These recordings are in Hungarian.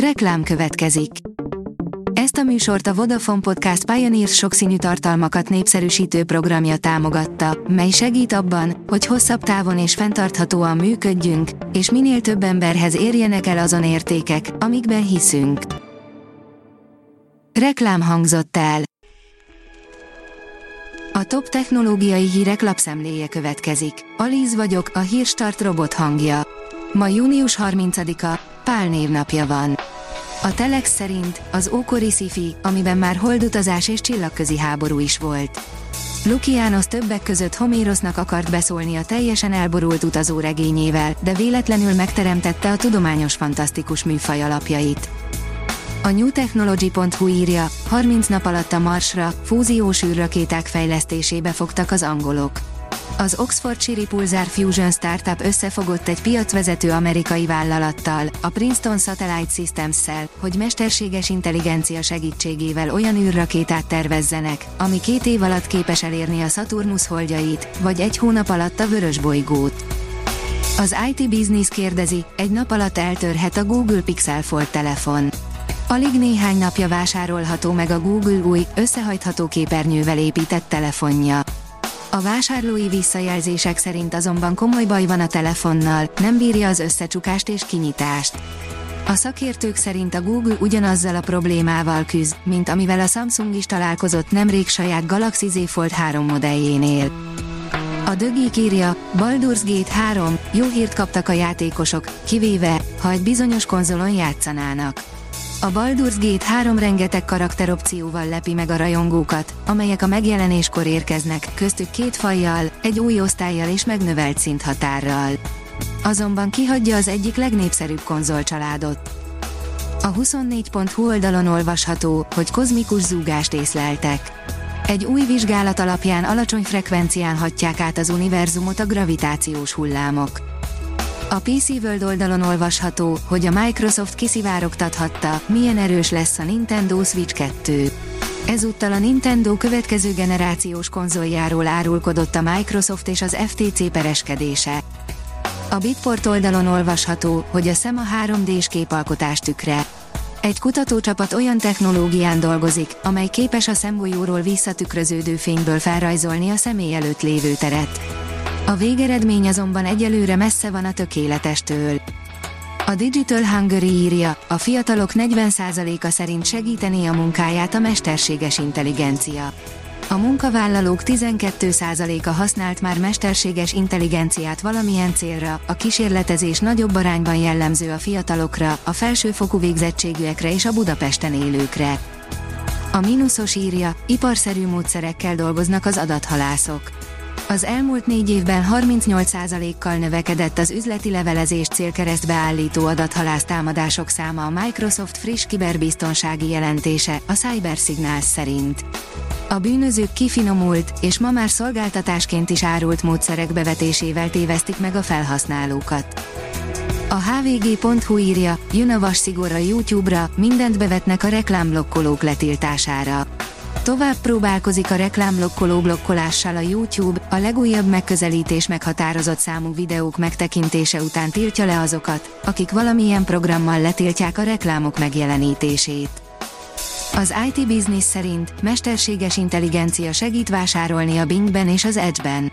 Reklám következik. Ezt a műsort a Vodafone Podcast Pioneers sokszínű tartalmakat népszerűsítő programja támogatta, mely segít abban, hogy hosszabb távon és fenntarthatóan működjünk, és minél több emberhez érjenek el azon értékek, amikben hiszünk. Reklám hangzott el. A top technológiai hírek lapszemléje következik. Alíz vagyok, a hírstart robot hangja. Ma június 30-a, Pál névnapja van. A Telex szerint az ókori sci amiben már holdutazás és csillagközi háború is volt. Lukianos többek között Homérosnak akart beszólni a teljesen elborult utazó regényével, de véletlenül megteremtette a tudományos fantasztikus műfaj alapjait. A newtechnology.hu írja, 30 nap alatt a Marsra, fúziós űrrakéták fejlesztésébe fogtak az angolok. Az Oxfordshire Pulsar Fusion Startup összefogott egy piacvezető amerikai vállalattal, a Princeton Satellite Systems-szel, hogy mesterséges intelligencia segítségével olyan űrrakétát tervezzenek, ami két év alatt képes elérni a Saturnus holdjait, vagy egy hónap alatt a vörös bolygót. Az IT Business kérdezi, egy nap alatt eltörhet a Google Pixel Fold telefon. Alig néhány napja vásárolható meg a Google új, összehajtható képernyővel épített telefonja. A vásárlói visszajelzések szerint azonban komoly baj van a telefonnal, nem bírja az összecsukást és kinyitást. A szakértők szerint a Google ugyanazzal a problémával küzd, mint amivel a Samsung is találkozott nemrég saját Galaxy Z Fold 3 modelljénél. A dögik írja, Baldur's Gate 3, jó hírt kaptak a játékosok, kivéve, ha egy bizonyos konzolon játszanának. A Baldur's Gate 3 rengeteg karakteropcióval lepi meg a rajongókat, amelyek a megjelenéskor érkeznek, köztük két fajjal, egy új osztályjal és megnövelt szinthatárral. Azonban kihagyja az egyik legnépszerűbb konzolcsaládot. A 24.hu oldalon olvasható, hogy kozmikus zúgást észleltek. Egy új vizsgálat alapján alacsony frekvencián hatják át az univerzumot a gravitációs hullámok. A PC World oldalon olvasható, hogy a Microsoft kiszivárogtathatta, milyen erős lesz a Nintendo Switch 2. Ezúttal a Nintendo következő generációs konzoljáról árulkodott a Microsoft és az FTC pereskedése. A Bitport oldalon olvasható, hogy a szem a 3D-s képalkotás tükre. Egy kutatócsapat olyan technológián dolgozik, amely képes a szemgolyóról visszatükröződő fényből felrajzolni a személy előtt lévő teret. A végeredmény azonban egyelőre messze van a tökéletestől. A Digital Hungary írja, a fiatalok 40%-a szerint segítené a munkáját a mesterséges intelligencia. A munkavállalók 12%-a használt már mesterséges intelligenciát valamilyen célra, a kísérletezés nagyobb arányban jellemző a fiatalokra, a felsőfokú végzettségűekre és a Budapesten élőkre. A mínuszos írja, iparszerű módszerekkel dolgoznak az adathalászok. Az elmúlt négy évben 38%-kal növekedett az üzleti levelezést célkeresztbe állító adathalász támadások száma a Microsoft friss kiberbiztonsági jelentése, a Cyber szerint. A bűnözők kifinomult, és ma már szolgáltatásként is árult módszerek bevetésével tévesztik meg a felhasználókat. A hvg.hu írja, jön a vas szigor a YouTube-ra, mindent bevetnek a reklámblokkolók letiltására. Tovább próbálkozik a reklámblokkoló blokkolással a YouTube, a legújabb megközelítés meghatározott számú videók megtekintése után tiltja le azokat, akik valamilyen programmal letiltják a reklámok megjelenítését. Az IT Business szerint mesterséges intelligencia segít vásárolni a Bingben és az Edge-ben.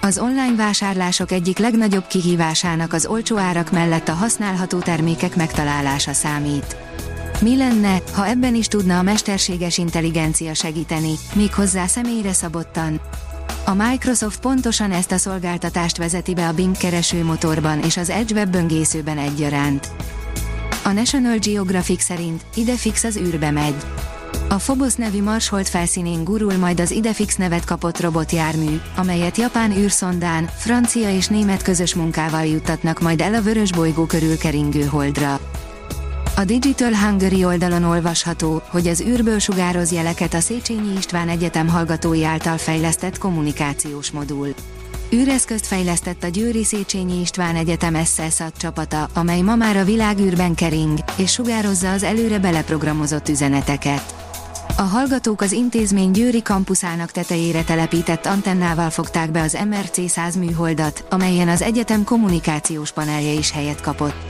Az online vásárlások egyik legnagyobb kihívásának az olcsó árak mellett a használható termékek megtalálása számít. Mi lenne, ha ebben is tudna a mesterséges intelligencia segíteni, méghozzá személyre szabottan? A Microsoft pontosan ezt a szolgáltatást vezeti be a Bing keresőmotorban és az Edge web böngészőben egyaránt. A National Geographic szerint idefix az űrbe megy. A Phobos nevű marshold felszínén gurul majd az Idefix nevet kapott robotjármű, amelyet japán űrszondán, francia és német közös munkával juttatnak majd el a vörös bolygó körül keringő holdra. A Digital Hungary oldalon olvasható, hogy az űrből sugároz jeleket a Széchenyi István Egyetem hallgatói által fejlesztett kommunikációs modul. Űreszközt fejlesztett a Győri Széchenyi István Egyetem SSAT csapata, amely ma már a világűrben kering, és sugározza az előre beleprogramozott üzeneteket. A hallgatók az intézmény Győri kampuszának tetejére telepített antennával fogták be az MRC 100 műholdat, amelyen az egyetem kommunikációs panelje is helyet kapott.